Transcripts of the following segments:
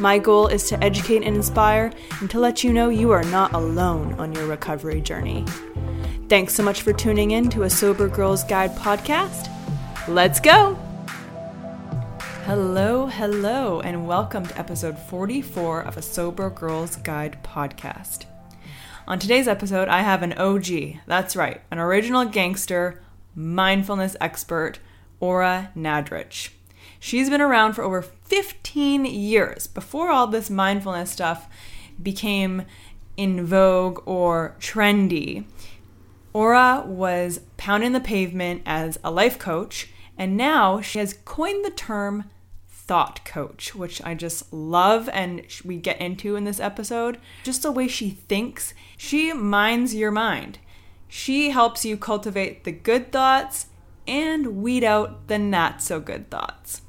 My goal is to educate and inspire and to let you know you are not alone on your recovery journey. Thanks so much for tuning in to a Sober Girls Guide podcast. Let's go! Hello, hello, and welcome to episode 44 of a Sober Girls Guide podcast. On today's episode, I have an OG. That's right, an original gangster, mindfulness expert, Ora Nadrich. She's been around for over 15 years before all this mindfulness stuff became in vogue or trendy. Ora was pounding the pavement as a life coach, and now she has coined the term thought coach, which I just love and we get into in this episode. Just the way she thinks, she minds your mind. She helps you cultivate the good thoughts and weed out the not so good thoughts.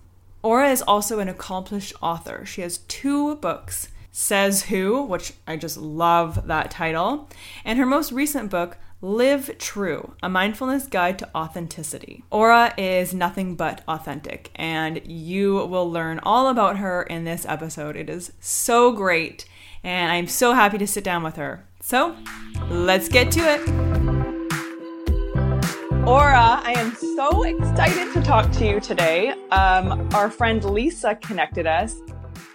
Ora is also an accomplished author. She has two books Says Who, which I just love that title, and her most recent book, Live True, a mindfulness guide to authenticity. Ora is nothing but authentic, and you will learn all about her in this episode. It is so great, and I'm so happy to sit down with her. So, let's get to it. Ora, I am so excited to talk to you today. Um, our friend Lisa connected us,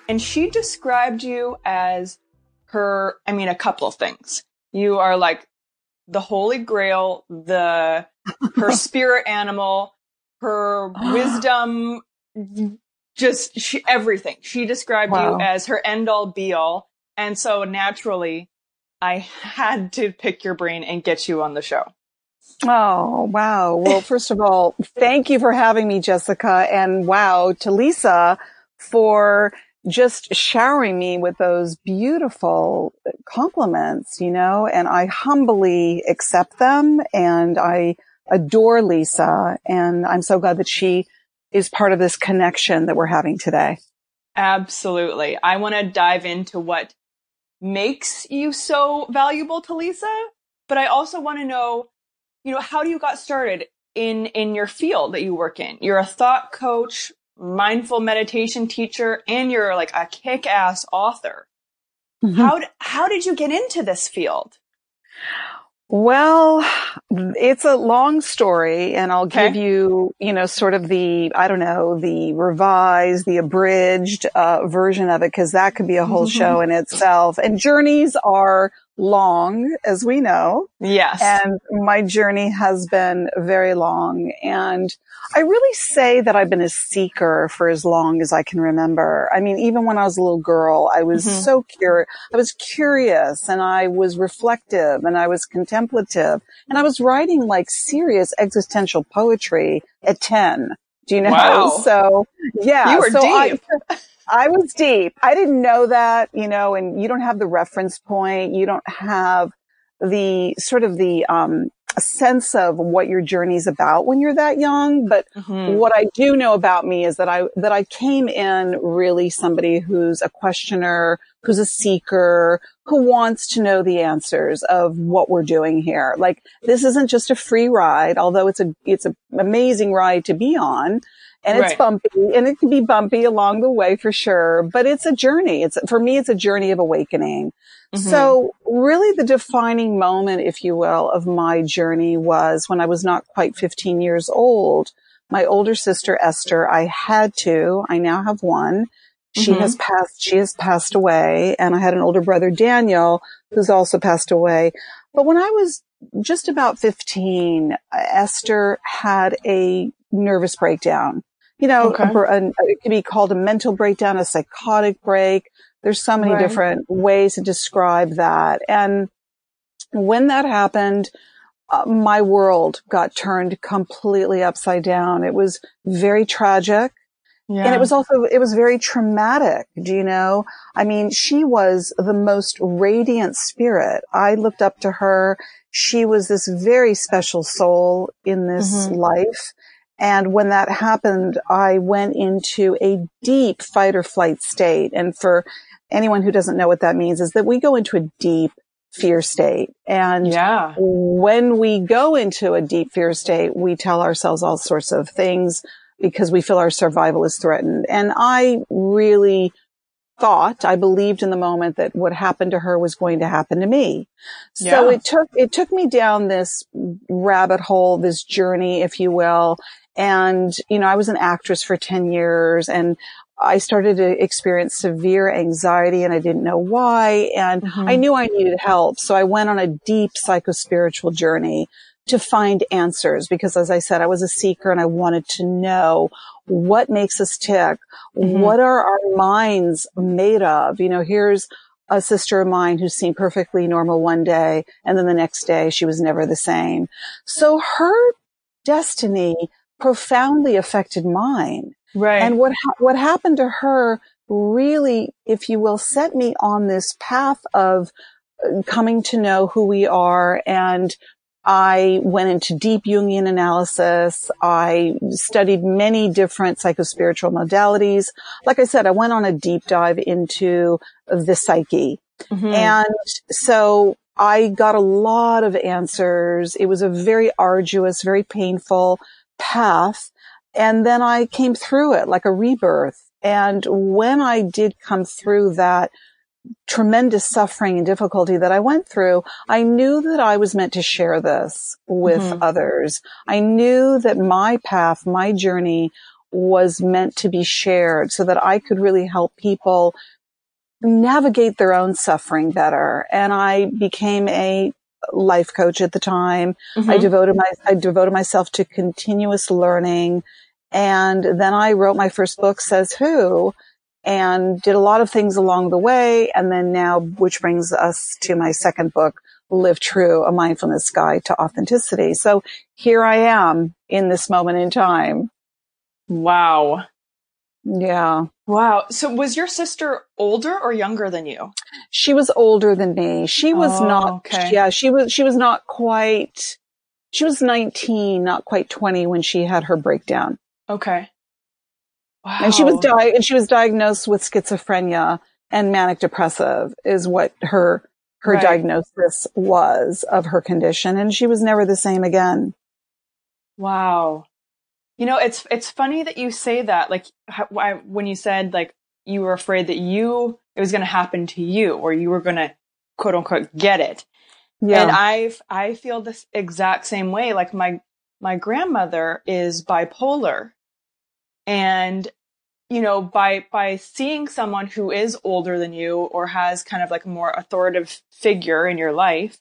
and she described you as her, I mean, a couple of things. You are like the holy grail, the, her spirit animal, her wisdom, just she, everything. She described wow. you as her end all be all. And so naturally, I had to pick your brain and get you on the show. Oh, wow. Well, first of all, thank you for having me, Jessica. And wow, to Lisa for just showering me with those beautiful compliments, you know, and I humbly accept them and I adore Lisa. And I'm so glad that she is part of this connection that we're having today. Absolutely. I want to dive into what makes you so valuable to Lisa, but I also want to know you know, how do you got started in, in your field that you work in? You're a thought coach, mindful meditation teacher, and you're like a kick-ass author. Mm-hmm. How, how did you get into this field? Well, it's a long story and I'll okay. give you, you know, sort of the, I don't know, the revised, the abridged uh, version of it because that could be a whole mm-hmm. show in itself. And journeys are long, as we know. Yes. And my journey has been very long. And I really say that I've been a seeker for as long as I can remember. I mean, even when I was a little girl, I was mm-hmm. so curious. I was curious and I was reflective and I was contemplative and I was writing like serious existential poetry at 10. Do you know? Wow. So yeah. You were so deep. I, I was deep. I didn't know that, you know, and you don't have the reference point. You don't have the sort of the, um, sense of what your journey's about when you're that young. But mm-hmm. what I do know about me is that I, that I came in really somebody who's a questioner, who's a seeker, who wants to know the answers of what we're doing here. Like this isn't just a free ride, although it's a, it's an amazing ride to be on and it's right. bumpy and it can be bumpy along the way for sure, but it's a journey. It's for me, it's a journey of awakening. Mm-hmm. So really the defining moment, if you will, of my journey was when I was not quite 15 years old. My older sister, Esther, I had to, I now have one. She mm-hmm. has passed, she has passed away. And I had an older brother, Daniel, who's also passed away. But when I was just about 15, Esther had a nervous breakdown you know, okay. a, it can be called a mental breakdown, a psychotic break. There's so many right. different ways to describe that. And when that happened, uh, my world got turned completely upside down. It was very tragic. Yeah. And it was also, it was very traumatic. Do you know? I mean, she was the most radiant spirit. I looked up to her. She was this very special soul in this mm-hmm. life. And when that happened, I went into a deep fight or flight state. And for anyone who doesn't know what that means is that we go into a deep fear state. And yeah. when we go into a deep fear state, we tell ourselves all sorts of things because we feel our survival is threatened. And I really thought, I believed in the moment that what happened to her was going to happen to me. So yeah. it took, it took me down this rabbit hole, this journey, if you will. And, you know, I was an actress for 10 years and I started to experience severe anxiety and I didn't know why. And mm-hmm. I knew I needed help. So I went on a deep psychospiritual journey to find answers because as I said, I was a seeker and I wanted to know what makes us tick. Mm-hmm. What are our minds made of? You know, here's a sister of mine who seemed perfectly normal one day and then the next day she was never the same. So her destiny profoundly affected mine. Right. And what, ha- what happened to her really, if you will, set me on this path of uh, coming to know who we are and I went into deep Jungian analysis. I studied many different psychospiritual modalities. Like I said, I went on a deep dive into the psyche. Mm-hmm. And so I got a lot of answers. It was a very arduous, very painful, path. And then I came through it like a rebirth. And when I did come through that tremendous suffering and difficulty that I went through, I knew that I was meant to share this with mm-hmm. others. I knew that my path, my journey was meant to be shared so that I could really help people navigate their own suffering better. And I became a life coach at the time. Mm-hmm. I devoted my, I devoted myself to continuous learning. And then I wrote my first book, Says Who, and did a lot of things along the way. And then now, which brings us to my second book, Live True, a mindfulness guide to authenticity. So here I am in this moment in time. Wow. Yeah. Wow. So was your sister older or younger than you? She was older than me. She was oh, not, okay. yeah, she was, she was not quite, she was 19, not quite 20 when she had her breakdown. Okay. Wow. And she was di- and she was diagnosed with schizophrenia and manic depressive is what her, her right. diagnosis was of her condition. And she was never the same again. Wow. You know, it's it's funny that you say that. Like when you said like you were afraid that you it was going to happen to you, or you were going to quote unquote get it. Yeah. And I I feel this exact same way. Like my my grandmother is bipolar, and you know by by seeing someone who is older than you or has kind of like a more authoritative figure in your life,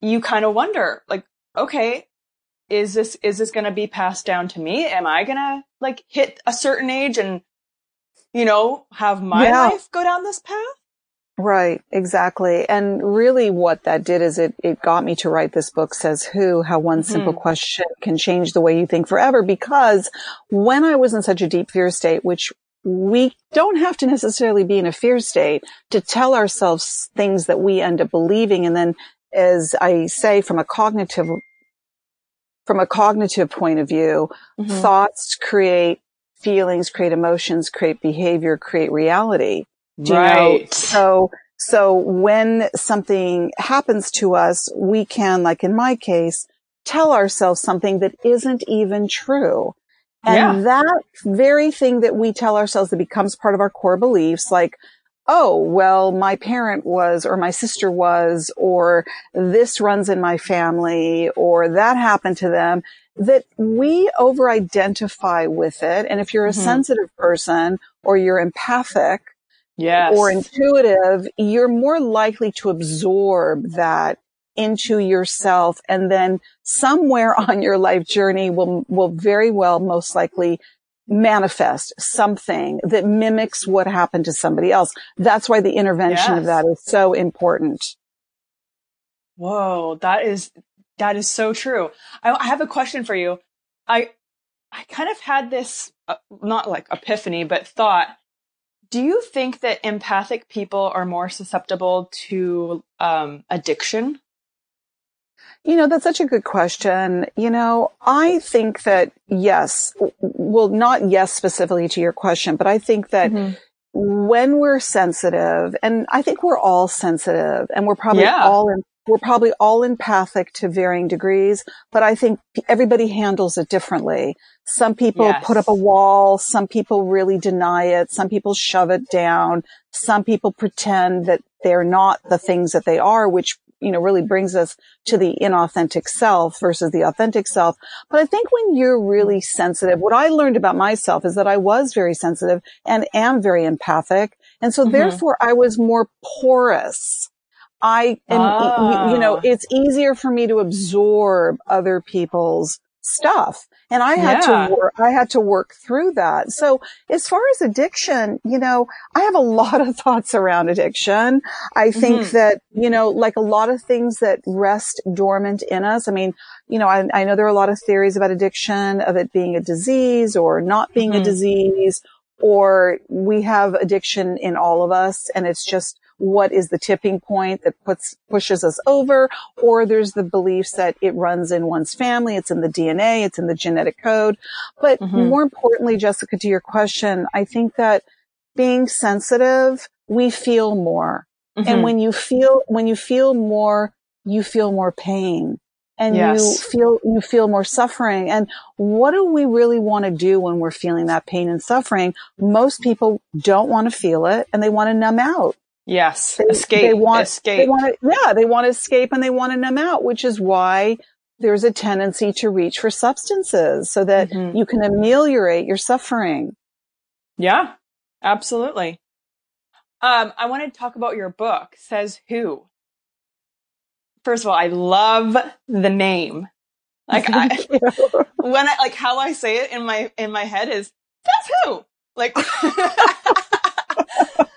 you kind of wonder like okay is this is this going to be passed down to me? Am I going to like hit a certain age and you know, have my yeah. life go down this path? Right, exactly. And really what that did is it, it got me to write this book, Says Who, How One mm-hmm. Simple Question Can Change the Way You Think Forever. Because when I was in such a deep fear state, which we don't have to necessarily be in a fear state to tell ourselves things that we end up believing. And then as I say from a cognitive from a cognitive point of view, Mhm. thoughts create feelings, create emotions, create behavior, create reality. Do you know? Right. So, so when something happens to us, we can, like in my case, tell ourselves something that isn't even true. And that very thing that we tell ourselves that becomes part of our core beliefs, like, oh, well, my parent was, or my sister was, or this runs in my family, or that happened to them, that we over identify with it. And if you're a Mhm. sensitive person or you're empathic, Yes. or intuitive, you're more likely to absorb that into yourself and then somewhere on your life journey will will very well most likely manifest something that mimics what happened to somebody else. That's why the intervention of that is so important. Whoa, that is that is so true. I, I have a question for you. I I kind of had this uh, not like epiphany, but thought. Do you think that empathic people are more susceptible to um, addiction? You know, that's such a good question. You know, I think that yes, well, not yes specifically to your question, but I think that Mhm. when we're sensitive, and I think we're all sensitive and we're probably Yeah. all in, we're probably all empathic to varying degrees, but I think everybody handles it differently. Some people Yes. put up a wall. Some people really deny it. Some people shove it down. Some people pretend that they're not the things that they are, which, you know, really brings us to the inauthentic self versus the authentic self. But I think when you're really sensitive, what I learned about myself is that I was very sensitive and am very empathic. And so Mhm. therefore I was more porous. I am, you, you know, Ah. it's easier for me to absorb other people's stuff. And I had Yeah. to work, I had to work through that. So as far as addiction, you know, I have a lot of thoughts around addiction. I think Mhm. that, you know, like a lot of things that rest dormant in us. I mean, you know, I, I know there are a lot of theories about addiction, of it being a disease or not being a Mhm. disease, or we have addiction in all of us and it's just what is the tipping point that puts, pushes us over, or there's the beliefs that it runs in one's family, it's in the DNA, it's in the genetic code. But Mhm. more importantly, Jessica, to your question, I think that being sensitive, we feel more. And Mhm. when you feel, when you feel more, you feel more pain and you feel, you feel more suffering. And what do we really want to do when we're feeling that pain and suffering? Most people don't want to feel it and they want to numb out. Yes, They, escape, they want, escape. they want to, yeah, they want to escape and they want to numb out, which is why there's a tendency to reach for substances so that Mhm. you can ameliorate your suffering. Yeah, absolutely. Um, I want to talk about your book, Says Who. First of all, I love the name. Like I, when I like how I say it in my in my head is Says Who. Like,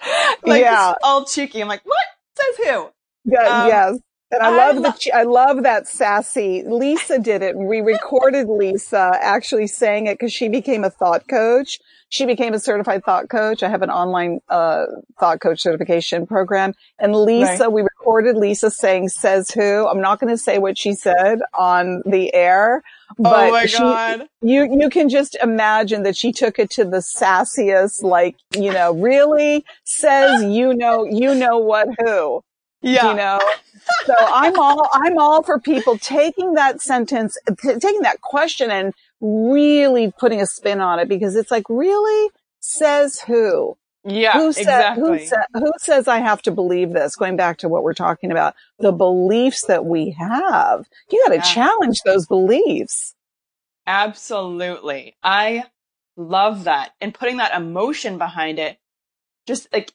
like Yeah. it's all cheeky. I'm like, what says who? Yeah, Um, yes. And I I love lo- the, I love that sassy. Lisa did it. We recorded Lisa actually saying it because she became a thought coach. She became a certified thought coach. I have an online, uh, thought coach certification program. And Lisa, we recorded Lisa saying says who. I'm not going to say what she said on the air, oh but oh my she, god. you you can just imagine that she took it to the sassiest like you know really says you know you know what who Yeah. you know so i'm all i'm all for people taking that sentence t- taking that question and really putting a spin on it because it's like really says who yeah. who said who, exactly. sa- who says i have to believe this going back to what we're talking about the beliefs that we have you got to Yeah. challenge those beliefs Absolutely. I love that. And putting that emotion behind it just like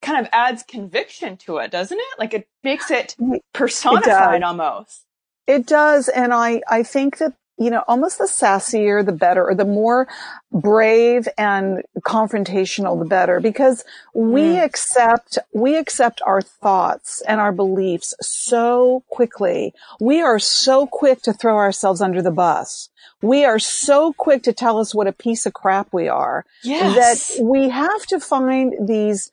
kind of adds conviction to it, doesn't it? Like it makes it personified almost. It does. And I, I think that, you know, almost the sassier, the better, or the more brave and confrontational, the better, because we Mm. accept, we accept our thoughts and our beliefs so quickly. We are so quick to throw ourselves under the bus. We are so quick to tell us what a piece of crap we are Yes. that we have to find these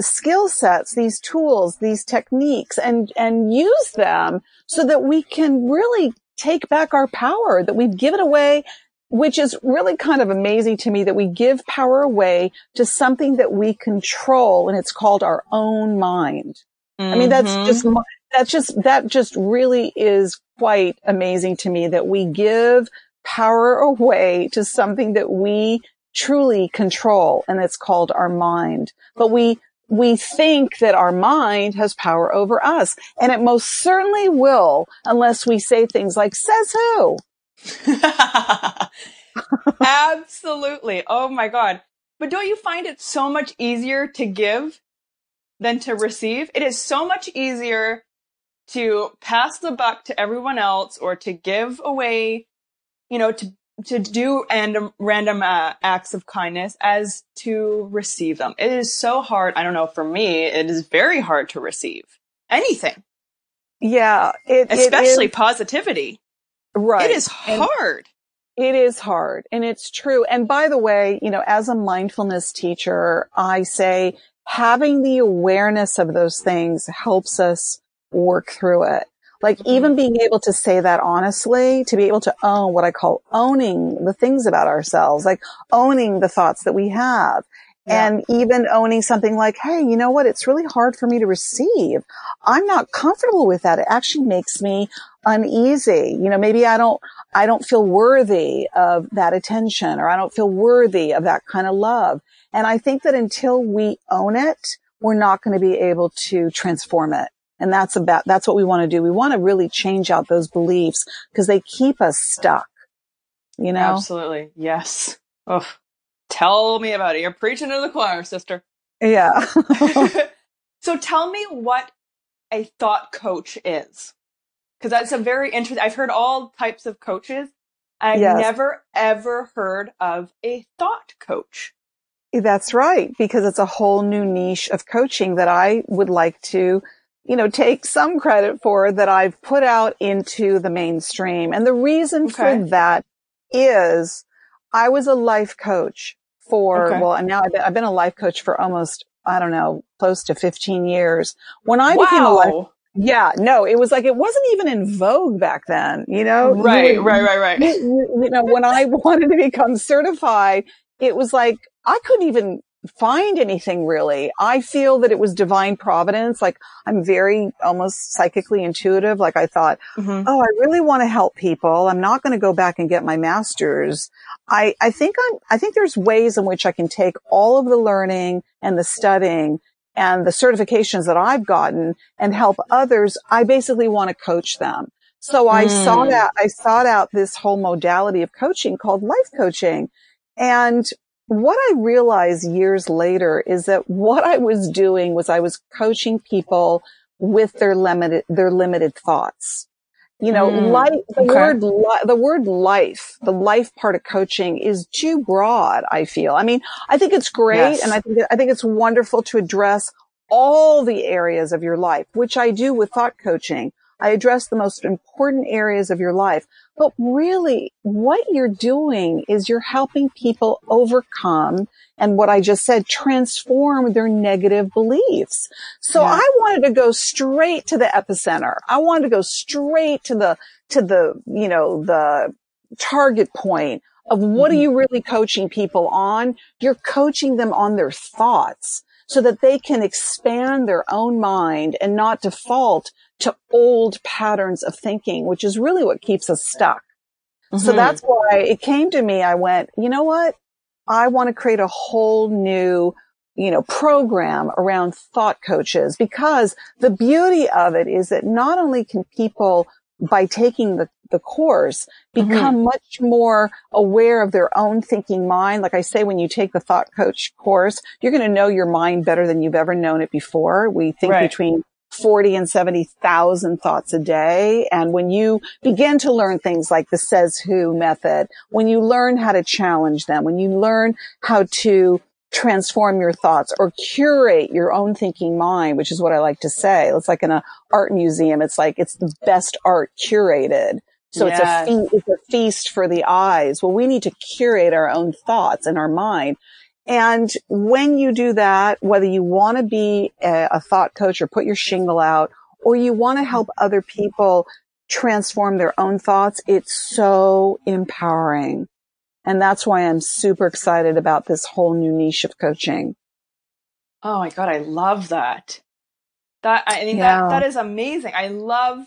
skill sets, these tools, these techniques and, and use them so that we can really take back our power, that we've given away, which is really kind of amazing to me that we give power away to something that we control and it's called our own mind. Mm-hmm. I mean, that's mm-hmm. just, that's just, that just really is quite amazing to me that we give power away to something that we truly control and it's called our mind. But we, we think that our mind has power over us and it most certainly will unless we say things like says who. Absolutely. Oh my God. But don't you find it so much easier to give than to receive? It is so much easier to pass the buck to everyone else or to give away, you know, to to do random random uh, acts of kindness as to receive them. It is so hard. I don't know. For me, it is very hard to receive anything. Yeah, it, especially it positivity. Right, it is hard. And it is hard, and it's true. And by the way, you know, as a mindfulness teacher, I say having the awareness of those things helps us work through it. Like mm-hmm. even being able to say that honestly, to be able to own what I call owning the things about ourselves, like owning the thoughts that we have. Yeah. And even owning something like, Hey, you know what? It's really hard for me to receive. I'm not comfortable with that. It actually makes me uneasy. You know, maybe I don't, I don't feel worthy of that attention or I don't feel worthy of that kind of love. And I think that until we own it, we're not going to be able to transform it. And that's about, that's what we want to do. We want to really change out those beliefs because they keep us stuck. You know? Absolutely. Yes. Oh, tell me about it. You're preaching to the choir, sister. Yeah. so tell me what a thought coach is. Cause that's a very interesting, I've heard all types of coaches. I've yes. never ever heard of a thought coach. That's right. Because it's a whole new niche of coaching that I would like to you know, take some credit for that I've put out into the mainstream. And the reason okay. for that is I was a life coach for, okay. well, and now I've been, I've been, a life coach for almost, I don't know, close to 15 years. When I wow. became a life, yeah, no, it was like, it wasn't even in vogue back then, you know? Right, you, right, right, right. You, you know, when I wanted to become certified, it was like, I couldn't even find anything really. I feel that it was divine providence. Like I'm very almost psychically intuitive. Like I thought, mm-hmm. oh, I really want to help people. I'm not going to go back and get my master's. I, I think I'm, I think there's ways in which I can take all of the learning and the studying and the certifications that I've gotten and help others. I basically want to coach them. So I mm. sought out, I sought out this whole modality of coaching called life coaching. And what I realized years later is that what I was doing was I was coaching people with their limited, their limited thoughts. You know, mm, life, the okay. word, li- the word life, the life part of coaching is too broad, I feel. I mean, I think it's great yes. and I think, I think it's wonderful to address all the areas of your life, which I do with thought coaching. I address the most important areas of your life. But really, what you're doing is you're helping people overcome and what I just said, transform their negative beliefs. So yeah. I wanted to go straight to the epicenter. I wanted to go straight to the, to the, you know, the target point of what mm-hmm. are you really coaching people on? You're coaching them on their thoughts so that they can expand their own mind and not default to old patterns of thinking, which is really what keeps us stuck. Mm-hmm. So that's why it came to me. I went, you know what? I want to create a whole new, you know, program around thought coaches because the beauty of it is that not only can people by taking the, the course become mm-hmm. much more aware of their own thinking mind. Like I say, when you take the thought coach course, you're going to know your mind better than you've ever known it before. We think right. between 40 and 70,000 thoughts a day. And when you begin to learn things like the says who method, when you learn how to challenge them, when you learn how to transform your thoughts or curate your own thinking mind, which is what I like to say. It's like in an art museum. It's like it's the best art curated. So yes. it's a fe- it's a feast for the eyes. Well, we need to curate our own thoughts and our mind. And when you do that, whether you want to be a, a thought coach or put your shingle out, or you want to help other people transform their own thoughts. It's so empowering. And that's why I'm super excited about this whole new niche of coaching. Oh my God, I love that. That I mean yeah. that that is amazing. I love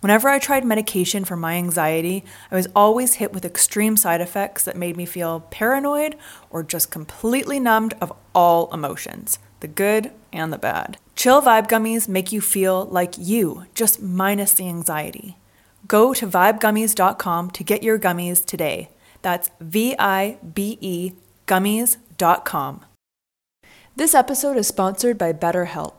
Whenever I tried medication for my anxiety, I was always hit with extreme side effects that made me feel paranoid or just completely numbed of all emotions the good and the bad. Chill Vibe Gummies make you feel like you, just minus the anxiety. Go to vibegummies.com to get your gummies today. That's V I B E gummies.com. This episode is sponsored by BetterHelp.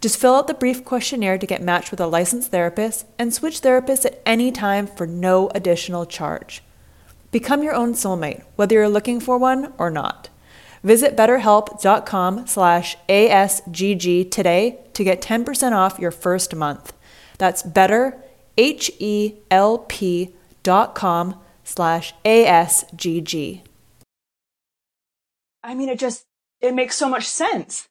Just fill out the brief questionnaire to get matched with a licensed therapist and switch therapists at any time for no additional charge. Become your own soulmate, whether you're looking for one or not. Visit betterhelp.com slash ASGG today to get 10% off your first month. That's better, H-E-L-P dot com slash ASGG. I mean, it just, it makes so much sense.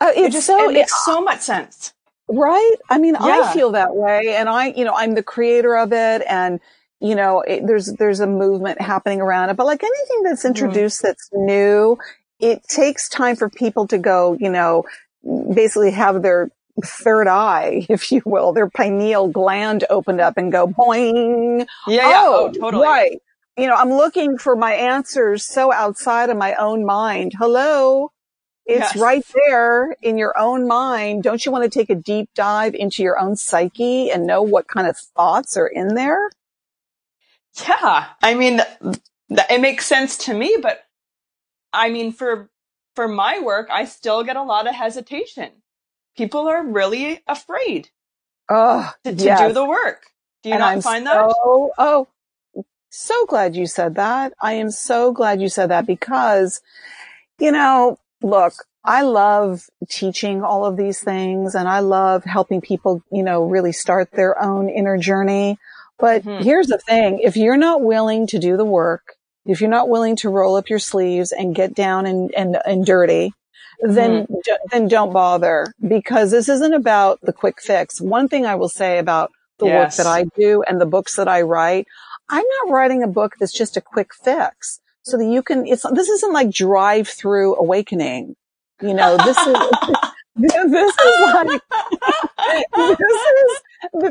Uh, it's it just, so, it makes so much sense. Right? I mean, yeah. I feel that way and I, you know, I'm the creator of it and you know, it, there's, there's a movement happening around it, but like anything that's mm-hmm. introduced mm-hmm. that's new, it takes time for people to go, you know, basically have their third eye, if you will, their pineal gland opened up and go boing. Yeah, yeah. Oh, oh totally. Right. You know, I'm looking for my answers so outside of my own mind. Hello. It's yes. right there in your own mind. Don't you want to take a deep dive into your own psyche and know what kind of thoughts are in there? Yeah. I mean, th- it makes sense to me, but I mean, for, for my work, I still get a lot of hesitation. People are really afraid oh, to, to yes. do the work. Do you and not I'm find so, that? Oh, so glad you said that. I am so glad you said that because, you know, look, I love teaching all of these things and I love helping people, you know, really start their own inner journey. But mm-hmm. here's the thing. If you're not willing to do the work, if you're not willing to roll up your sleeves and get down and, and, and dirty, then, mm-hmm. d- then don't bother because this isn't about the quick fix. One thing I will say about the yes. work that I do and the books that I write, I'm not writing a book that's just a quick fix so that you can, it's, this isn't like drive through awakening. You know, this is, this is like, this is,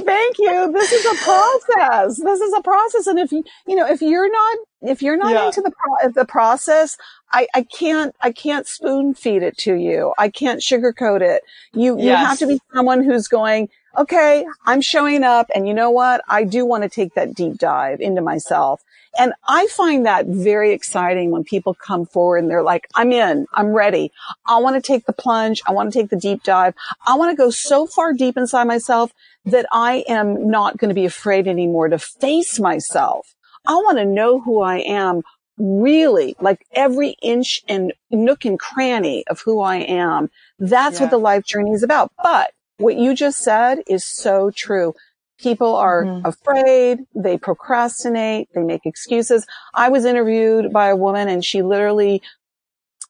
thank you. This is a process. This is a process. And if you, you know, if you're not, if you're not yeah. into the, pro- the process, I, I can't, I can't spoon feed it to you. I can't sugarcoat it. You, yes. you have to be someone who's going, okay, I'm showing up and you know what? I do want to take that deep dive into myself. And I find that very exciting when people come forward and they're like, I'm in, I'm ready. I want to take the plunge. I want to take the deep dive. I want to go so far deep inside myself that I am not going to be afraid anymore to face myself. I want to know who I am really like every inch and nook and cranny of who I am. That's yeah. what the life journey is about. But what you just said is so true. People are mm-hmm. afraid. They procrastinate. They make excuses. I was interviewed by a woman and she literally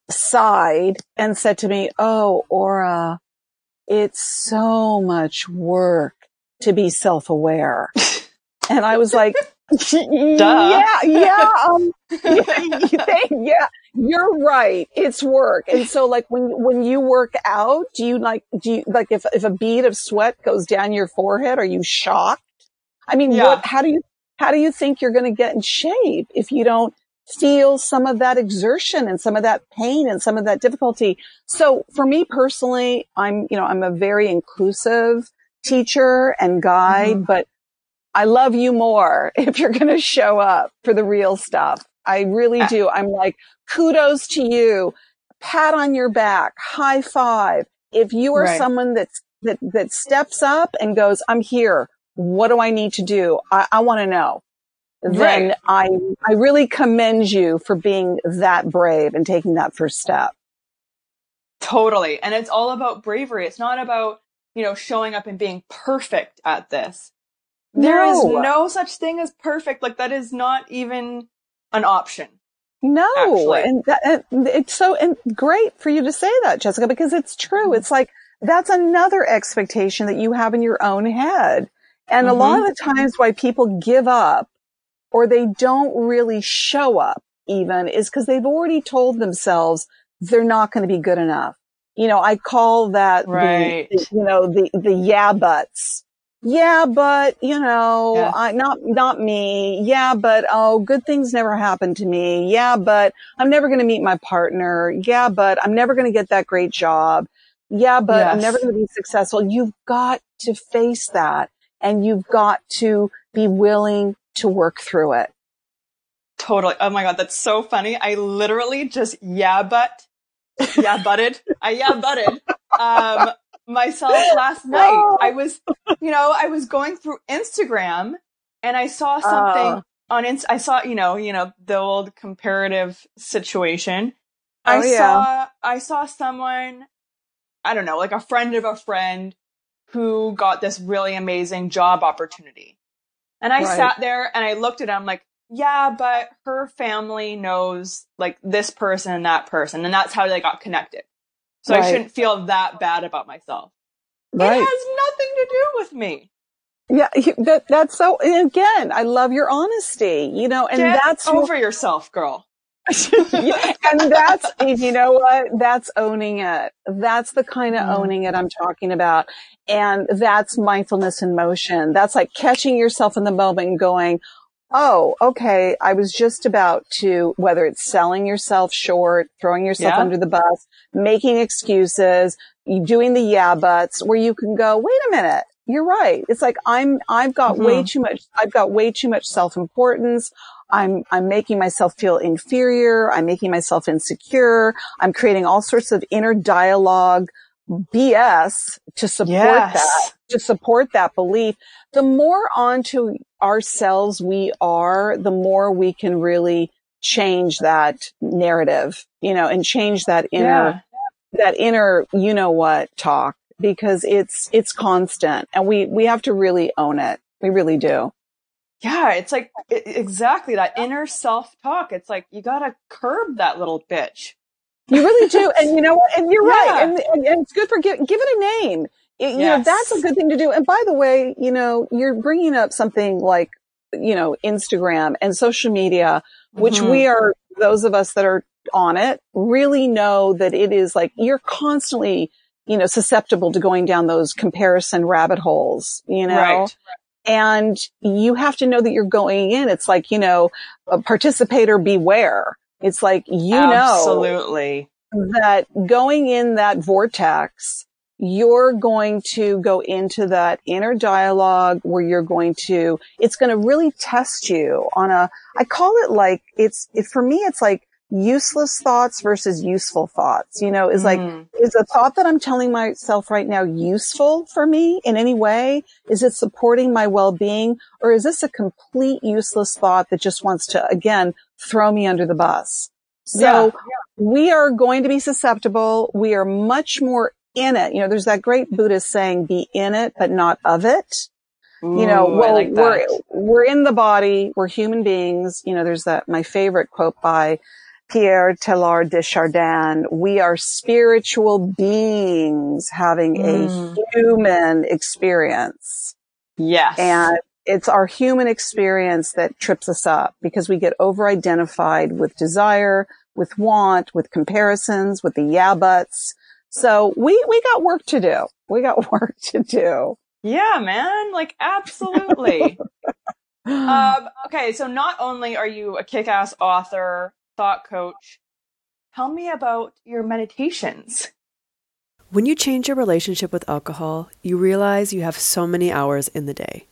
sighed and said to me, Oh, Ora, it's so much work to be self-aware. And I was like, yeah, yeah, um, yeah, yeah, you're right. It's work. And so like when, when you work out, do you like, do you like if, if a bead of sweat goes down your forehead, are you shocked? I mean, Yeah. what, how do you, how do you think you're going to get in shape if you don't feel some of that exertion and some of that pain and some of that difficulty? So for me personally, I'm, you know, I'm a very inclusive teacher and guide, Mhm. but I love you more if you're going to show up for the real stuff. I really Ah. do. I'm like, kudos to you. Pat on your back, high five. If you are Right. someone that's, that, that steps up and goes, I'm here. What do I need to do? I, I want to know. Then Right. I, I really commend you for being that brave and taking that first step. Totally. And it's all about bravery. It's not about, you know, showing up and being perfect at this. There is No. no such thing as perfect. Like that is not even an option. No, actually. and, that, and it's so and great for you to say that, Jessica, because it's true. Mm-hmm. It's like that's another expectation that you have in your own head, and a lot of Mm-hmm. the times why people give up or they don't really show up even is because they've already told themselves they're not going to be good enough. You know, I call that Right. the, the you know the the yeah buts. Yeah, but you know, Yeah. I not not me. Yeah, but oh, good things never happen to me. Yeah, but I'm never going to meet my partner. Yeah, but I'm never going to get that great job. Yeah, but I'm never going to be successful. You've got to face that and you've got to be willing to work through it. Totally. Oh my God. That's so funny. I literally just yeah, but yeah, butted. I yeah, butted. Um, myself last night. I was, you know, I was going through Instagram and I saw oh. something Oh. on Inst- I saw, you know, you know, the old comparative situation. Oh, I yeah. saw, I saw someone, I don't know, like a friend of a friend who got this really amazing job opportunity. And I Right. sat there and I looked at him like, yeah, but her family knows like this person and that person, and that's how they got connected. So I shouldn't feel that bad about myself. Right. It has nothing to do with me. Yeah, that, that's so, again, I love your honesty, you know, and Get that's what- over yourself, girl. And that's you know what that's owning it that's the kind of Mm. owning it i'm talking about and that's mindfulness in motion that's like catching yourself in the moment and going oh okay i was just about to whether it's selling yourself short throwing yourself Yeah. under the bus making excuses doing the yeah buts where you can go wait a minute you're right it's like i'm i've got way mm-hmm. too much i've got way too much self-importance I'm, I'm making myself feel inferior. I'm making myself insecure. I'm creating all sorts of inner dialogue BS to support Yes. that, to support that belief. The more onto ourselves we are, the more we can really change that narrative, you know, and change that inner, that inner, you know what talk because it's, it's constant and we, we have to really own it. We really do. Yeah, it's like i- exactly that inner self talk. It's like you gotta curb that little bitch. You really do. And you know what? And you're right. And, and, and it's good for give, give it a name. It- You know, that's a good thing to do. And by the way, you know, you're bringing up something like, you know, Instagram and social media, which Mhm. we are, those of us that are on it really know that it is like, you're constantly, you know, susceptible to going down those comparison rabbit holes, you know? Right. and you have to know that you're going in. It's like, you know, a participator beware. It's like, you know, Absolutely. that going in that vortex, you're going to go into that inner dialogue where you're going to, it's going to really test you on a, I call it like, it's, it, for me, it's like useless thoughts versus useful thoughts, you know, is like, Mm. is a thought that I'm telling myself right now useful for me in any way? Is it supporting my well-being or is this a complete useless thought that just wants to, again, throw me under the bus? So Yeah. we are going to be susceptible. We are much more in it. You know, there's that great Buddhist saying, be in it, but not of it. you know, well, like we're, we're in the body. We're human beings. You know, there's that, my favorite quote by Pierre Teilhard de Chardin. We are spiritual beings having Mm. a human experience. Yes. And it's our human experience that trips us up because we get over identified with desire, with want, with comparisons, with the yeah buts. So we, we got work to do. We got work to do. Yeah, man. Like absolutely. um, okay. So not only are you a kick-ass author, thought coach, tell me about your meditations. When you change your relationship with alcohol, you realize you have so many hours in the day.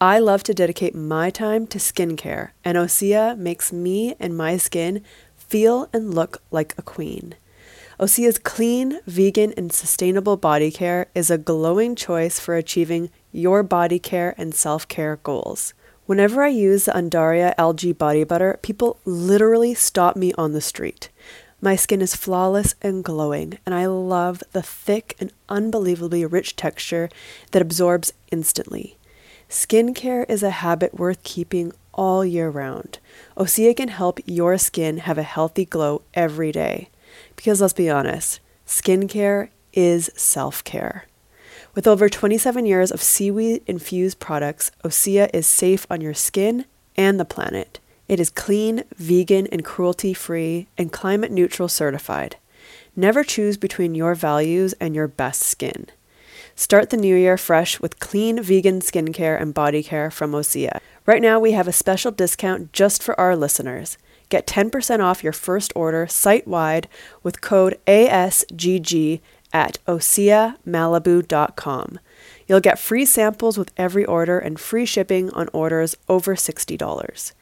I love to dedicate my time to skincare, and Osea makes me and my skin feel and look like a queen. Osea's clean, vegan, and sustainable body care is a glowing choice for achieving your body care and self care goals. Whenever I use the Undaria algae body butter, people literally stop me on the street. My skin is flawless and glowing, and I love the thick and unbelievably rich texture that absorbs instantly. Skincare is a habit worth keeping all year round. Osea can help your skin have a healthy glow every day. Because let's be honest, skincare is self care. With over 27 years of seaweed infused products, Osea is safe on your skin and the planet. It is clean, vegan, and cruelty free, and climate neutral certified. Never choose between your values and your best skin. Start the new year fresh with clean vegan skincare and body care from Osea. Right now, we have a special discount just for our listeners. Get 10% off your first order site wide with code ASGG at OseaMalibu.com. You'll get free samples with every order and free shipping on orders over $60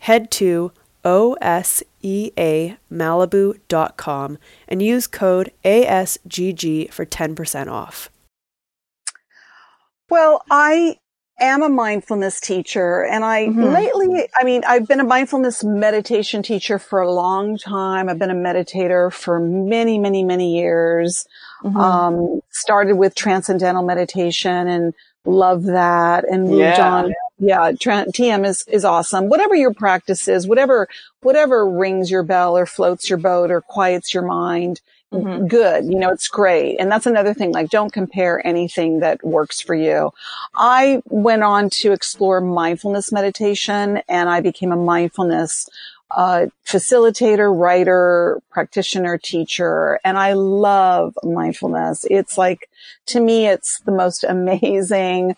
head to oseamalibu.com and use code ASGG for 10% off. Well, I am a mindfulness teacher and I mm-hmm. lately, I mean, I've been a mindfulness meditation teacher for a long time. I've been a meditator for many, many, many years. Mm-hmm. Um, started with transcendental meditation and love that and moved yeah. on yeah, TM is, is awesome. Whatever your practice is, whatever, whatever rings your bell or floats your boat or quiets your mind, mm-hmm. good. You know, it's great. And that's another thing. Like, don't compare anything that works for you. I went on to explore mindfulness meditation and I became a mindfulness uh, facilitator, writer, practitioner, teacher, and I love mindfulness. It's like, to me, it's the most amazing,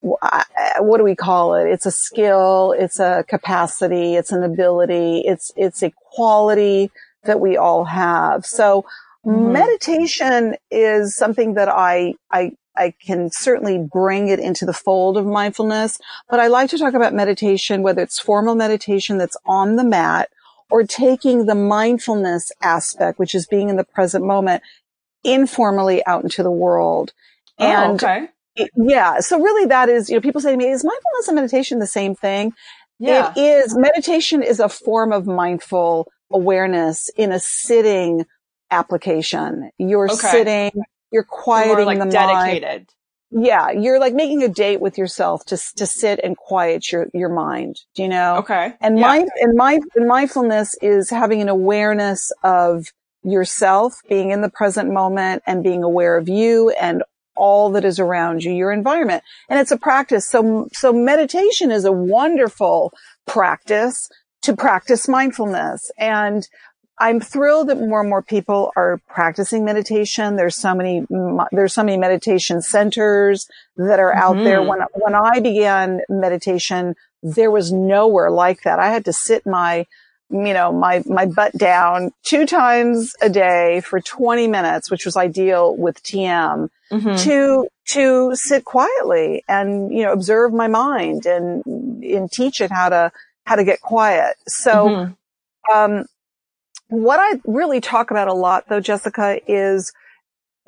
what do we call it? It's a skill, it's a capacity, it's an ability, it's, it's a quality that we all have. So mm-hmm. meditation is something that I, I, I can certainly bring it into the fold of mindfulness, but I like to talk about meditation, whether it's formal meditation that's on the mat or taking the mindfulness aspect, which is being in the present moment informally out into the world. Oh, and oh, okay yeah. So really that is, you know, people say to me, is mindfulness and meditation the same thing? Yeah. It is. Meditation is a form of mindful awareness in a sitting application. You're okay. sitting, you're quieting like the dedicated. mind. Yeah. You're like making a date with yourself to, to sit and quiet your, your mind. Do you know? Okay. And yeah. mind, and mind, and mindfulness is having an awareness of yourself, being in the present moment and being aware of you and all that is around you, your environment. And it's a practice. So, so meditation is a wonderful practice to practice mindfulness. And I'm thrilled that more and more people are practicing meditation. There's so many, there's so many meditation centers that are out mm-hmm. there. When, when I began meditation, there was nowhere like that. I had to sit my you know, my, my butt down two times a day for 20 minutes, which was ideal with TM mm-hmm. to, to sit quietly and, you know, observe my mind and, and teach it how to, how to get quiet. So, mm-hmm. um, what I really talk about a lot though, Jessica, is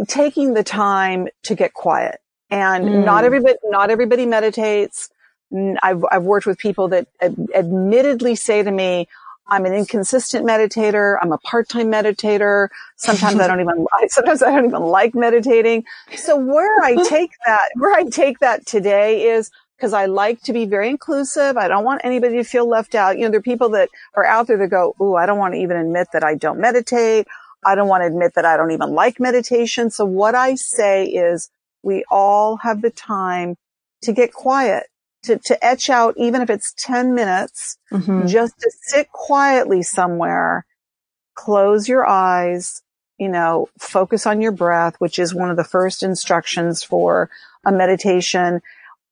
taking the time to get quiet. And mm. not everybody, not everybody meditates. I've, I've worked with people that ad- admittedly say to me, I'm an inconsistent meditator. I'm a part-time meditator. Sometimes I don't even, sometimes I don't even like meditating. So where I take that, where I take that today is because I like to be very inclusive. I don't want anybody to feel left out. You know, there are people that are out there that go, Ooh, I don't want to even admit that I don't meditate. I don't want to admit that I don't even like meditation. So what I say is we all have the time to get quiet to, to etch out, even if it's 10 minutes, Mhm. just to sit quietly somewhere, close your eyes, you know, focus on your breath, which is one of the first instructions for a meditation,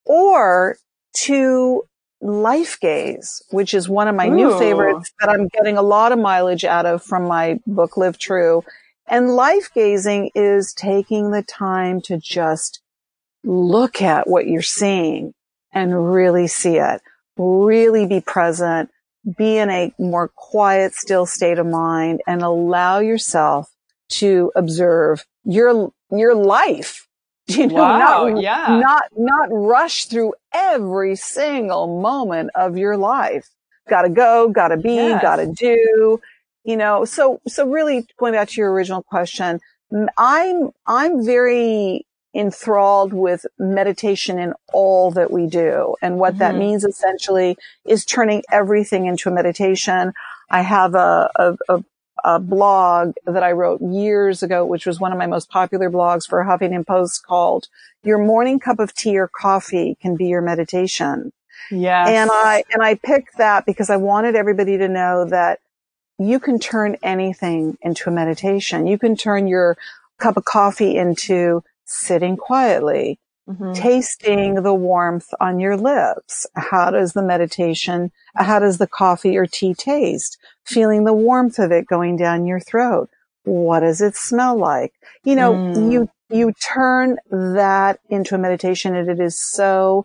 or to life gaze, which is one of my new favorites that I'm getting a lot of mileage out of from my book, Live True. And life gazing is taking the time to just look at what you're seeing and really see it, really be present, be in a more quiet, still state of mind and allow yourself to observe your, your life. You know, Wow, not, yeah. not, not rush through every single moment of your life. Gotta go, gotta be, Yes. gotta do, you know, so, so really going back to your original question, I'm, I'm very enthralled with meditation in all that we do. And what that Mhm. means essentially is turning everything into a meditation. I have a, a, a, a blog that I wrote years ago, which was one of my most popular blogs for Huffington Post called Your Morning Cup of Tea or Coffee Can Be Your Meditation. Yeah. And I, and I picked that because I wanted everybody to know that you can turn anything into a meditation. You can turn your cup of coffee into sitting quietly, Mhm. tasting the warmth on your lips. How does the meditation, how does the coffee or tea taste? Feeling the warmth of it going down your throat. What does it smell like? You know, Mm. you, you turn that into a meditation and it is so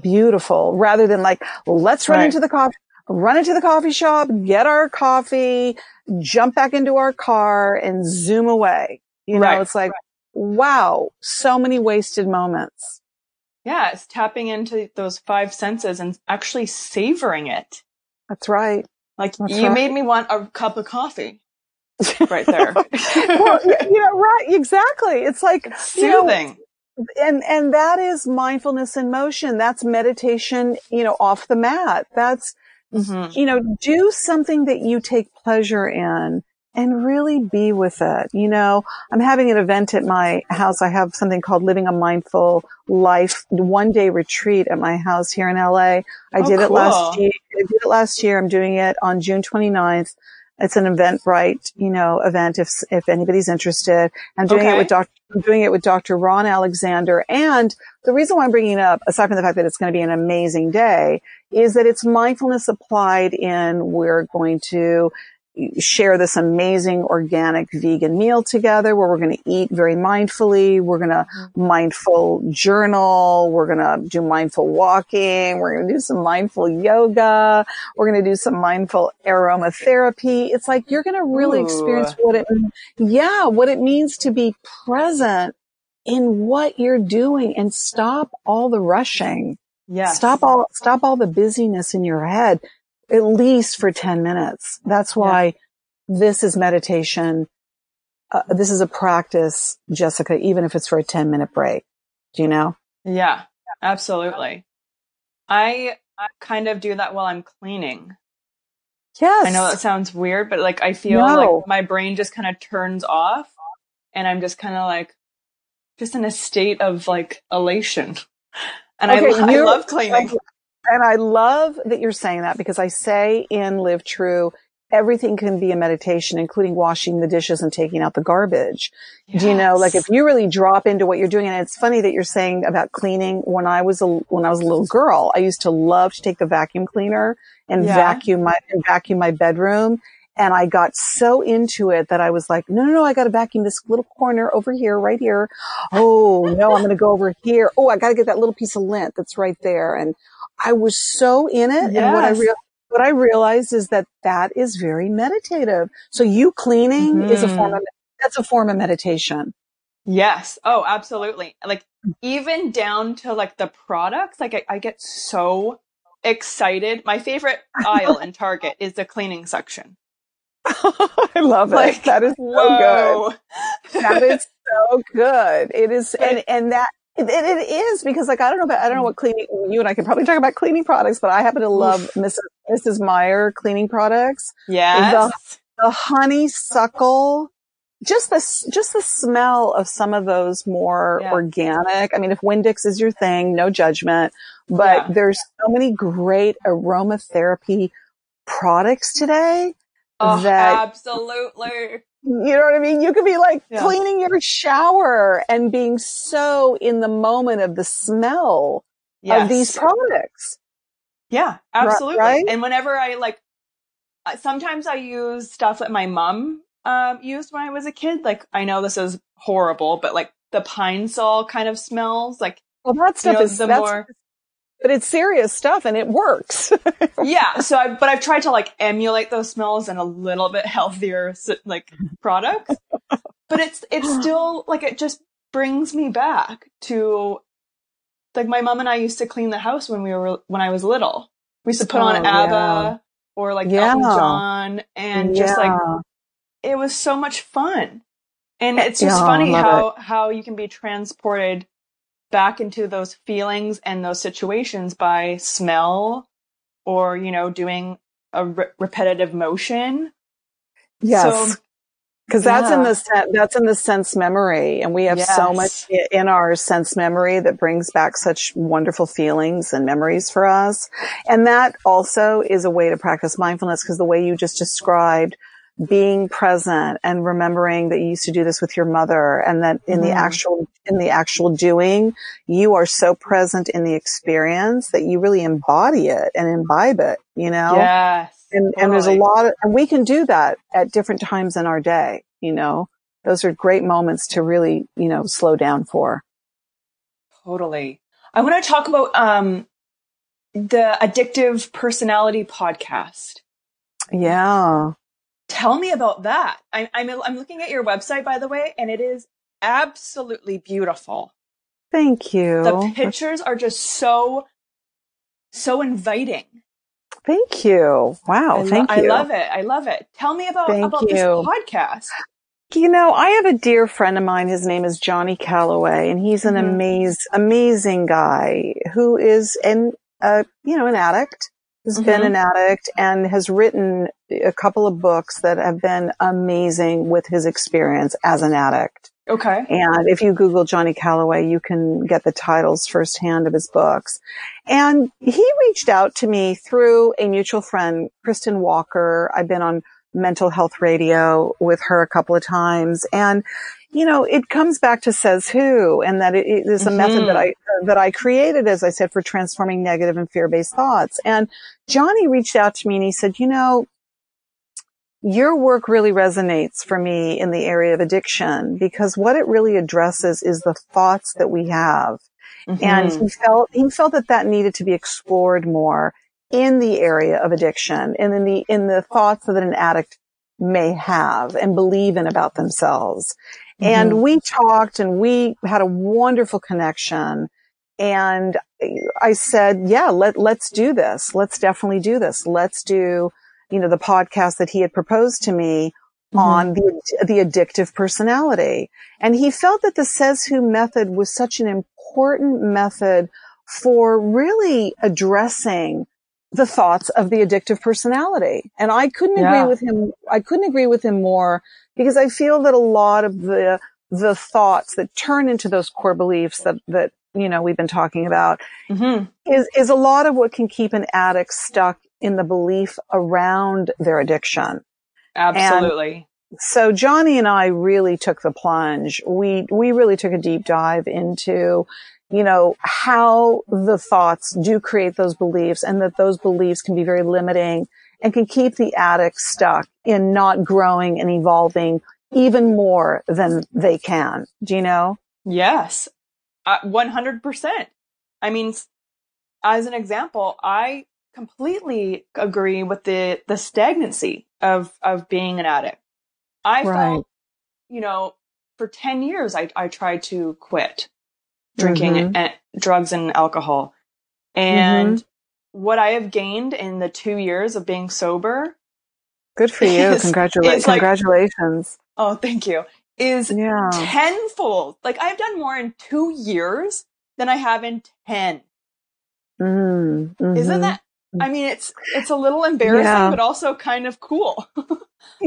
beautiful rather than like, let's run Right. into the coffee, run into the coffee shop, get our coffee, jump back into our car and zoom away. You know, Right. it's like, wow, so many wasted moments. Yeah, it's tapping into those five senses and actually savoring it. That's right. Like That's you right. made me want a cup of coffee right there. well, y- you know, right. Exactly. It's like, you know, Soothing. and, and that is mindfulness in motion. That's meditation, you know, off the mat. That's, Mhm. you know, do something that you take pleasure in and really be with it. You know, I'm having an event at my house. I have something called Living a Mindful Life one day retreat at my house here in LA. I Oh, did it last year. I did it last year. I'm doing it on June 29th. It's an Eventbrite, you know, event if, if anybody's interested. I'm doing Okay. it with Dr. I'm doing it with Dr. Ron Alexander. And the reason why I'm bringing it up, aside from the fact that it's going to be an amazing day, is that it's mindfulness applied in we're going to share this amazing organic vegan meal together where we're going to eat very mindfully. We're going to mm-hmm. mindful journal. We're going to do mindful walking. We're going to do some mindful yoga. We're going to do some mindful aromatherapy. It's like you're going to really Ooh. experience what it, yeah, what it means to be present in what you're doing and stop all the rushing. Yes. Stop all, stop all the busyness in your head, at least for 10 minutes. That's why this is meditation. Uh, this is a practice, Jessica, even if it's for a 10 minute break. Do you know? Yeah, absolutely. I I kind of do that while I'm cleaning. Yes. I know that sounds weird, but like I feel No. like my brain just kind of turns off and I'm just kind of like just in a state of like elation. And Okay, I, I love cleaning. And I love that you're saying that because I say in Live True, everything can be a meditation, including washing the dishes and taking out the garbage. Do you know, like if you really drop into what you're doing, and it's funny that you're saying about cleaning. When I was a, when I was a little girl, I used to love to take the vacuum cleaner and Yeah. vacuum my, and vacuum my bedroom. And I got so into it that I was like, no, no, no, I got to vacuum this little corner over here, right here. Oh no, I'm going to go over here. Oh, I got to get that little piece of lint that's right there. And I was so in it. And what I Yes. what I realized is that that is very meditative. So you cleaning is a form mm-hmm. of, that's a form of meditation. Yes. Oh, absolutely. Like mm. even down to like the products, like I, I get so excited. My favorite aisle in Target is the cleaning section. I love it. Like, that is so good. That is so good. It is, and, and that, it, it is because like, I don't know about, I don't know what cleaning, you and I can probably talk about cleaning products, but I happen to love Mrs. Mrs. Meyer cleaning products. yes. The honeysuckle just the just the smell of some of those more Yeah. organic. I mean, if Windex is your thing, no judgment. But Yeah. there's so many great aromatherapy products today Oh, that absolutely. You know what I mean? You could be like Yeah. cleaning your shower and being so in the moment of the smell Yes. of these products. Yeah, absolutely. right? And whenever I like, sometimes I use stuff that my mom um, used when I was a kid. Like, I know this is horrible, but like the Pine-Sol kind of smells. Like, Well, that you stuff know, is the more. But it's serious stuff and it works. yeah. So, I, but I've tried to like emulate those smells in a little bit healthier like products. but it's it's still like it just brings me back to like my mom and I used to clean the house when we were when I was little. We used to put on Oh, ABBA yeah. or like Yeah. Elton John and just like it was so much fun. And it's just funny how how you can be transported back into those feelings and those situations by smell or you know doing a re- repetitive motion. yes. So, Because that's in the sen- that's in the sense memory, and we have so much in our sense memory that brings back such wonderful feelings and memories for us. And that also is a way to practice mindfulness because the way you just described being present and remembering that you used to do this with your mother and that in the Mhm. actual in the actual doing you are so present in the experience that you really embody it and imbibe it you know yes. and, and there's a lot of, and we can do that at different times in our day, you know, those are great moments to really, you know, slow down for. Totally. I want to talk about um the addictive personality podcast. Yeah. Tell me about that. I, I'm I'm looking at your website by the way, and it is absolutely beautiful. Thank you. The pictures are just so so inviting. Thank you. Wow. I, lo- thank I love it. I love it. Tell me about Thank about this podcast. You know, I have a dear friend of mine. His name is Johnny Calloway and he's an Mhm. amaz- amazing guy who is an, uh, you know, an addict, has been Mhm. an addict and has written a couple of books that have been amazing with his experience as an addict. Okay. And if you Google Johnny Calloway, you can get the titles firsthand of his books. And he reached out to me through a mutual friend, Kristen Walker. I've been on mental health radio with her a couple of times. And, you know, it comes back to says who and that it, is a method Mhm. that I, that I created, as I said, for transforming negative and fear-based thoughts. And Johnny reached out to me and he said, you know, your work really resonates for me in the area of addiction because what it really addresses is the thoughts that we have. And Mhm. he felt, he felt that that needed to be explored more in the area of addiction and in the, in the thoughts that an addict may have and believe in about themselves. And Mhm. we talked and we had a wonderful connection. And I said, yeah, let, let's do this. Let's definitely do this. Let's do, you know, the podcast that he had proposed to me Mhm. on the, the addictive personality. And he felt that the says who method was such an important method for really addressing the thoughts of the addictive personality. And I couldn't Yeah. agree with him. I couldn't agree with him more because I feel that a lot of the, the thoughts that turn into those core beliefs that, that, you know, we've been talking about Mhm. is, is a lot of what can keep an addict stuck in the belief around their addiction. Absolutely. So Johnny and I really took the plunge. We, we really took a deep dive into, you know, how the thoughts do create those beliefs and that those beliefs can be very limiting and can keep the addict stuck in not growing and evolving even more than they can. Do you know? Yes, uh, 100%. I mean, as an example, I completely agree with the, the stagnancy of, of being an addict. I Right. felt, you know, for 10 years, I, I tried to quit drinking Mhm. and drugs and alcohol. And what I have gained in the two years of being sober, Good for you. It's- Congratulations. like- Congratulations. oh, thank you, is Yeah. tenfold. Like I've done more in two years than I have in 10. Mm, Isn't that? I mean, it's it's a little embarrassing, Yeah. but also kind of cool.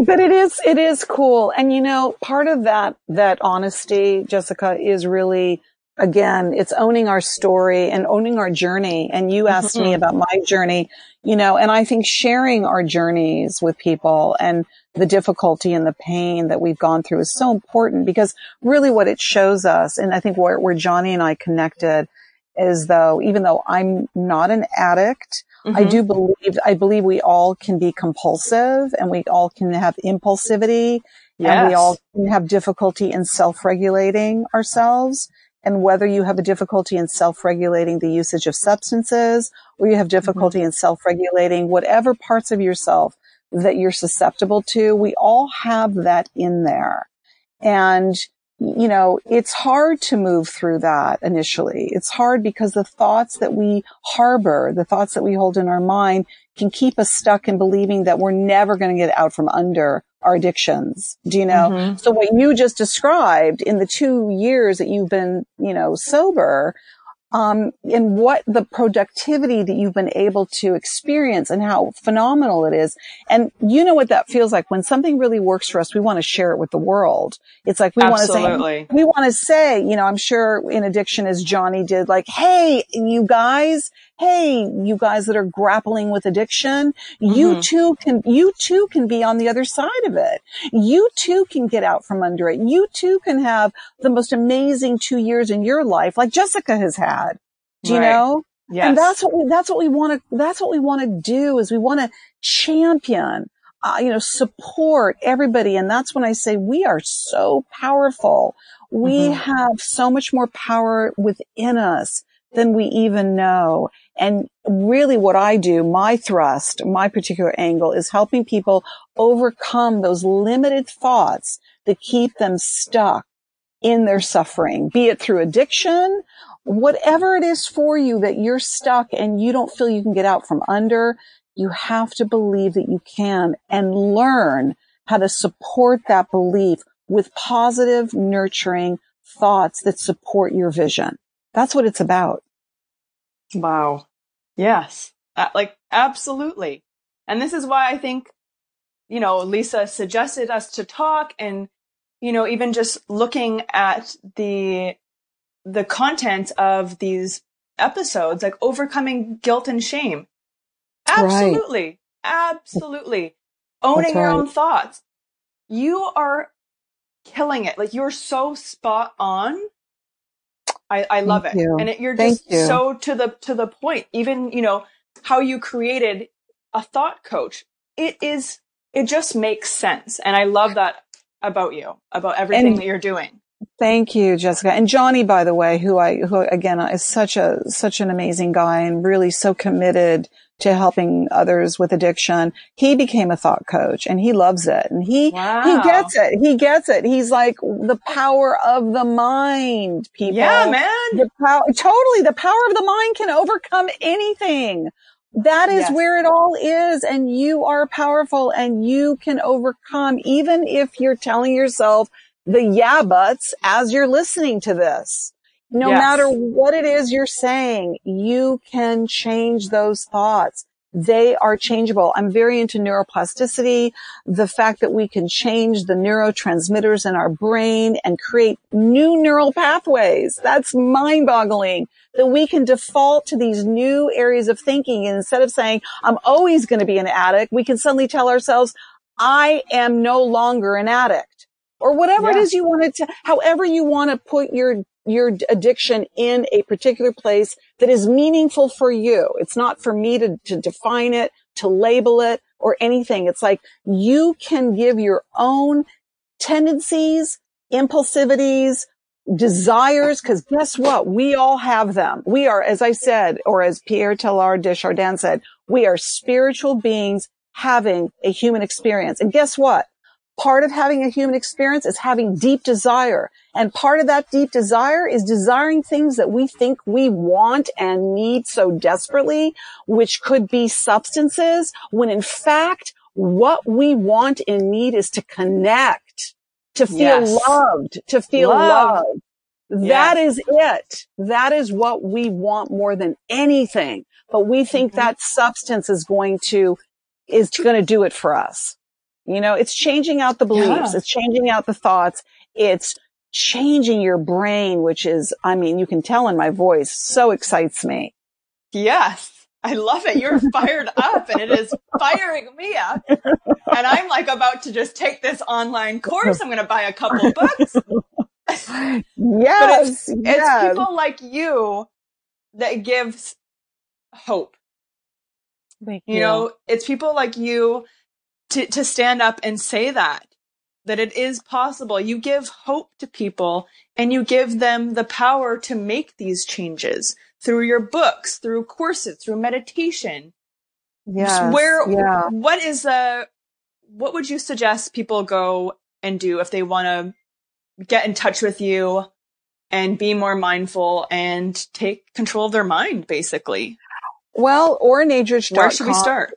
but it is it is cool and you know part of that that honesty jessica is really again it's owning our story and owning our journey and you asked mm-hmm. me about my journey you know and i think sharing our journeys with people and the difficulty and the pain that we've gone through is so important because really what it shows us and i think where, where johnny and i connected is though even though i'm not an addict Mm-hmm. I do believe, I believe we all can be compulsive and we all can have impulsivity yes. and we all can have difficulty in self-regulating ourselves. And whether you have a difficulty in self-regulating the usage of substances or you have difficulty mm-hmm. in self-regulating whatever parts of yourself that you're susceptible to, we all have that in there. And you know, it's hard to move through that initially. It's hard because the thoughts that we harbor, the thoughts that we hold in our mind can keep us stuck in believing that we're never going to get out from under our addictions. Do you know? Mm-hmm. So what you just described in the two years that you've been, you know, sober, um, and what the productivity that you've been able to experience and how phenomenal it is. And you know what that feels like when something really works for us, we want to share it with the world. It's like we want to say, we want to say, you know, I'm sure in addiction as Johnny did, like, Hey, you guys, Hey, you guys that are grappling with addiction, mm-hmm. you too can, you too can be on the other side of it. You too can get out from under it. You too can have the most amazing two years in your life, like Jessica has had. Do you right. know? Yes. And that's what we, that's what we want to, that's what we want to do is we want to champion, uh, you know, support everybody. And that's when I say we are so powerful. We mm-hmm. have so much more power within us than we even know. And really what I do, my thrust, my particular angle is helping people overcome those limited thoughts that keep them stuck in their suffering, be it through addiction, whatever it is for you that you're stuck and you don't feel you can get out from under, you have to believe that you can and learn how to support that belief with positive, nurturing thoughts that support your vision. That's what it's about. Wow. Yes. Uh, like, absolutely. And this is why I think, you know, Lisa suggested us to talk and, you know, even just looking at the, the content of these episodes, like overcoming guilt and shame. Absolutely. Right. Absolutely. Owning your own thoughts. You are killing it. Like you're so spot on I, I love Thank it. You. And it, you're just you. so to the, to the point. Even, you know, how you created a thought coach. It is, it just makes sense. And I love that about you, about everything and, that you're doing. Thank you, Jessica. And Johnny, by the way, who I, who again is such a, such an amazing guy and really so committed to helping others with addiction. He became a thought coach and he loves it and he, wow. he gets it. He gets it. He's like the power of the mind, people. Yeah, man. The power, totally. The power of the mind can overcome anything. That is yes. where it all is. And you are powerful and you can overcome even if you're telling yourself the yeah buts as you're listening to this. No yes. matter what it is you're saying, you can change those thoughts. They are changeable. I'm very into neuroplasticity, the fact that we can change the neurotransmitters in our brain and create new neural pathways. That's mind boggling that we can default to these new areas of thinking. And instead of saying, I'm always going to be an addict, we can suddenly tell ourselves, I am no longer an addict or whatever yeah. it is you want to, however you want to put your your addiction in a particular place that is meaningful for you. It's not for me to, to define it, to label it or anything. It's like you can give your own tendencies, impulsivities, desires, because guess what? We all have them. We are, as I said, or as Pierre Teilhard de Chardin said, we are spiritual beings having a human experience. And guess what? Part of having a human experience is having deep desire. And part of that deep desire is desiring things that we think we want and need so desperately, which could be substances, when in fact, what we want and need is to connect, to feel yes. loved, to feel loved. loved. That yes. is it. That is what we want more than anything. But we think mm-hmm. that substance is going to, is going to do it for us. You know, it's changing out the beliefs. Yeah. It's changing out the thoughts. It's changing your brain, which is, I mean, you can tell in my voice, so excites me. Yes. I love it. You're fired up and it is firing me up. And I'm like about to just take this online course. I'm going to buy a couple books. Yes. It's yes. people like you that gives hope. Thank you. You know, it's people like you to, to stand up and say that, that it is possible. You give hope to people and you give them the power to make these changes through your books, through courses, through meditation. yes. Where, yeah. what is the, what would you suggest people go and do if they want to get in touch with you and be more mindful and take control of their mind, basically? Well, or oranadrich.com. Where should we start?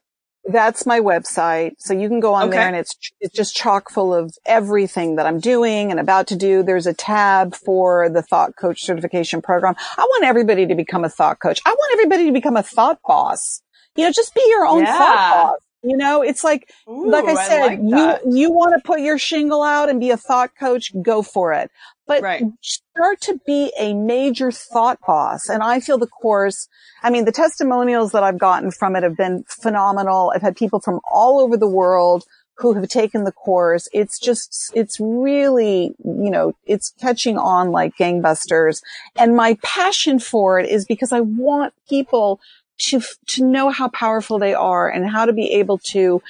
That's my website. So you can go on Okay. there and it's, it's just chock full of everything that I'm doing and about to do. There's a tab for the thought coach certification program. I want everybody to become a thought coach. I want everybody to become a thought boss. You know, just be your own Yeah. thought boss. You know, it's like, like I said, like you, you want to put your shingle out and be a thought coach, go for it. But Right. start to be a major thought boss. And I feel the course, I mean, the testimonials that I've gotten from it have been phenomenal. I've had people from all over the world who have taken the course. It's just, it's really, you know, it's catching on like gangbusters. And my passion for it is because I want people to, to know how powerful they are and how to be able to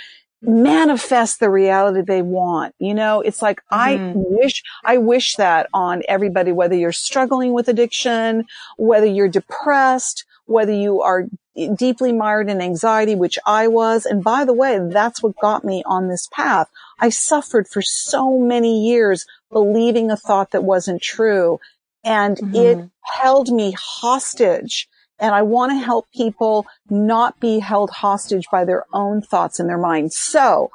manifest the reality they want. You know, it's like, I Mhm. wish, I wish that on everybody, whether you're struggling with addiction, whether you're depressed, whether you are deeply mired in anxiety, which I was. And by the way, that's what got me on this path. I suffered for so many years believing a thought that wasn't true and it Mhm. held me hostage. And I want to help people not be held hostage by their own thoughts in their mind. So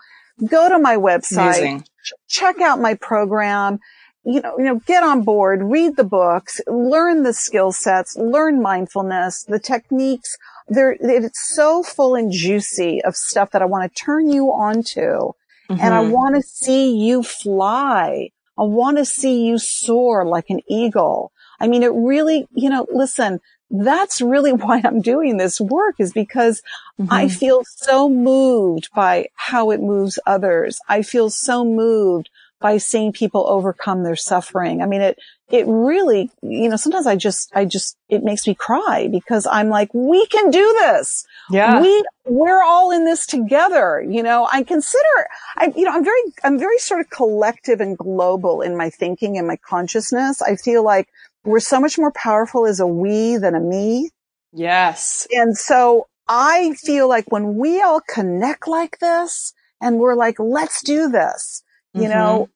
go to my website, Amazing. check out my program, you know, you know, get on board, read the books, learn the skill sets, learn mindfulness, the techniques. There, it's so full and juicy of stuff that I want to turn you on to. And I Mhm. want to see you fly. I want to see you soar like an eagle. I mean, it really, you know, listen, that's really why I'm doing this work is because I Mhm. feel so moved by how it moves others. I feel so moved by seeing people overcome their suffering. I mean, it, it really, you know, sometimes I just, I just, it makes me cry because I'm like, we can do this yeah. we we're all in this together you know i consider i you know i'm very i'm very sort of collective and global in my thinking and my consciousness i feel like we're so much more powerful as a we than a me yes. and so i feel like when we all connect like this and we're like let's do this you mm-hmm. know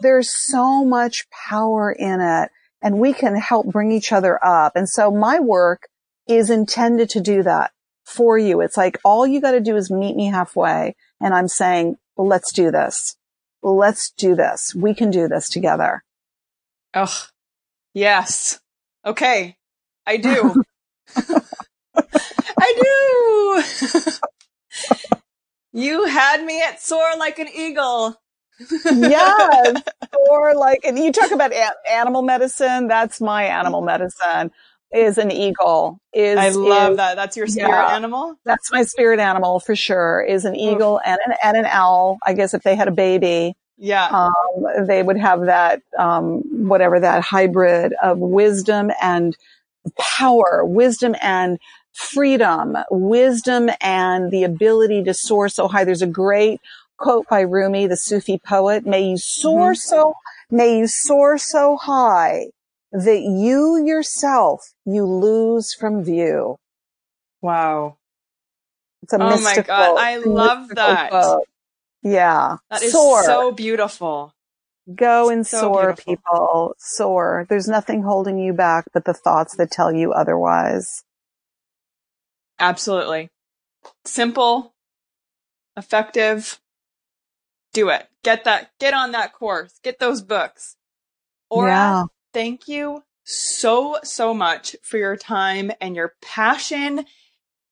there's so much power in it and we can help bring each other up and so my work is intended to do that for you. It's like all you got to do is meet me halfway. And I'm saying, let's do this. Let's do this. We can do this together. Oh, yes. Okay. I do. I do. you had me at soar like an eagle. yes. or like, and you talk about a- animal medicine. That's my animal medicine is an eagle is, I love is- that. That's your spirit Yeah. animal. That's my spirit animal for sure is an eagle and an, and an owl. I guess if they had a baby, Yeah. um, they would have that, um, whatever that hybrid of wisdom and power, wisdom and freedom, wisdom and the ability to soar so high. There's a great quote by Rumi, the Sufi poet. May you soar Mhm. so, may you soar so high that you yourself, you lose from view. wow. It's a Oh my. God, I love that. quote. Yeah. That is soar. so beautiful. Go and so soar, beautiful. people. Soar. There's nothing holding you back but the thoughts that tell you otherwise. Absolutely. Simple, effective. Do it. Get that, get on that course. Get those books. Ora, yeah. thank you so, so much for your time and your passion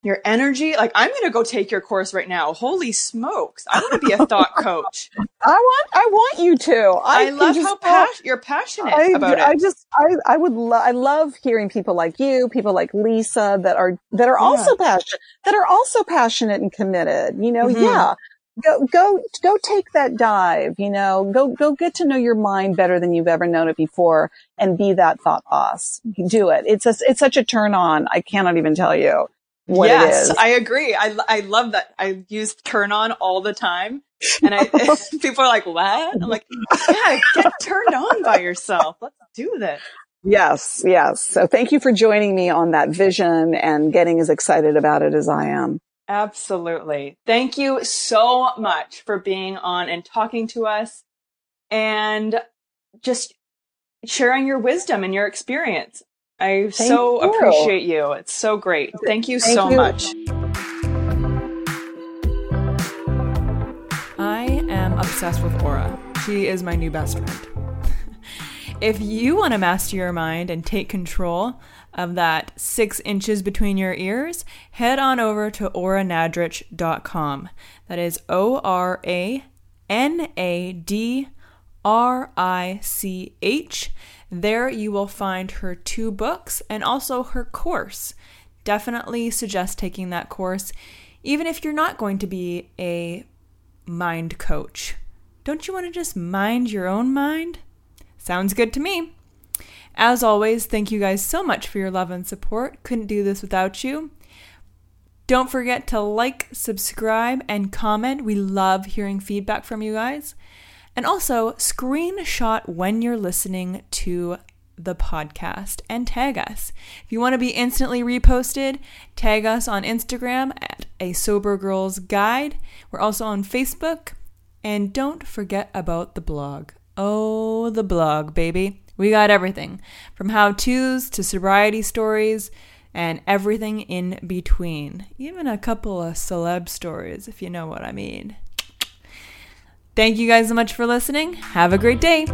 your energy. Like, I'm going to go take your course right now. Holy smokes. I want to be a thought coach. I want, I want you to. I, I love how pas- you're passionate I, about I it. just, I, I would, lo- I love hearing people like you, people like Lisa that are, that are also passionate, that are also passionate and committed. You know, Mhm. yeah. Go, go, go take that dive, you know, go, go get to know your mind better than you've ever known it before and be that thought boss. Do it. It's a, it's such a turn on. I cannot even tell you what yes, is. I agree. I, I love that. I use turn on all the time. And I, people are like, what? I'm like, yeah, get turned on by yourself. Let's do this. Yes, yes. So thank you for joining me on that vision and getting as excited about it as I am. Absolutely. Thank you so much for being on and talking to us and just sharing your wisdom and your experience. I Thank so you. appreciate you. It's so great. Thank you Thank so you. much. I am obsessed with Ora. She is my new best friend. if you want to master your mind and take control of that six inches between your ears, head on over to oranadrich.com. That is O R A N A D R I C H. There you will find her two books and also her course. Definitely suggest taking that course, even if you're not going to be a mind coach. Don't you want to just mind your own mind? Sounds good to me. As always, thank you guys so much for your love and support. Couldn't do this without you. Don't forget to like, subscribe, and comment. We love hearing feedback from you guys. And also, screenshot when you're listening to the podcast and tag us. If you want to be instantly reposted, tag us on Instagram at a sober girls guide. We're also on Facebook. And don't forget about the blog. Oh, the blog, baby. We got everything from how to's to sobriety stories and everything in between. Even a couple of celeb stories, if you know what I mean. Thank you guys so much for listening. Have a great day.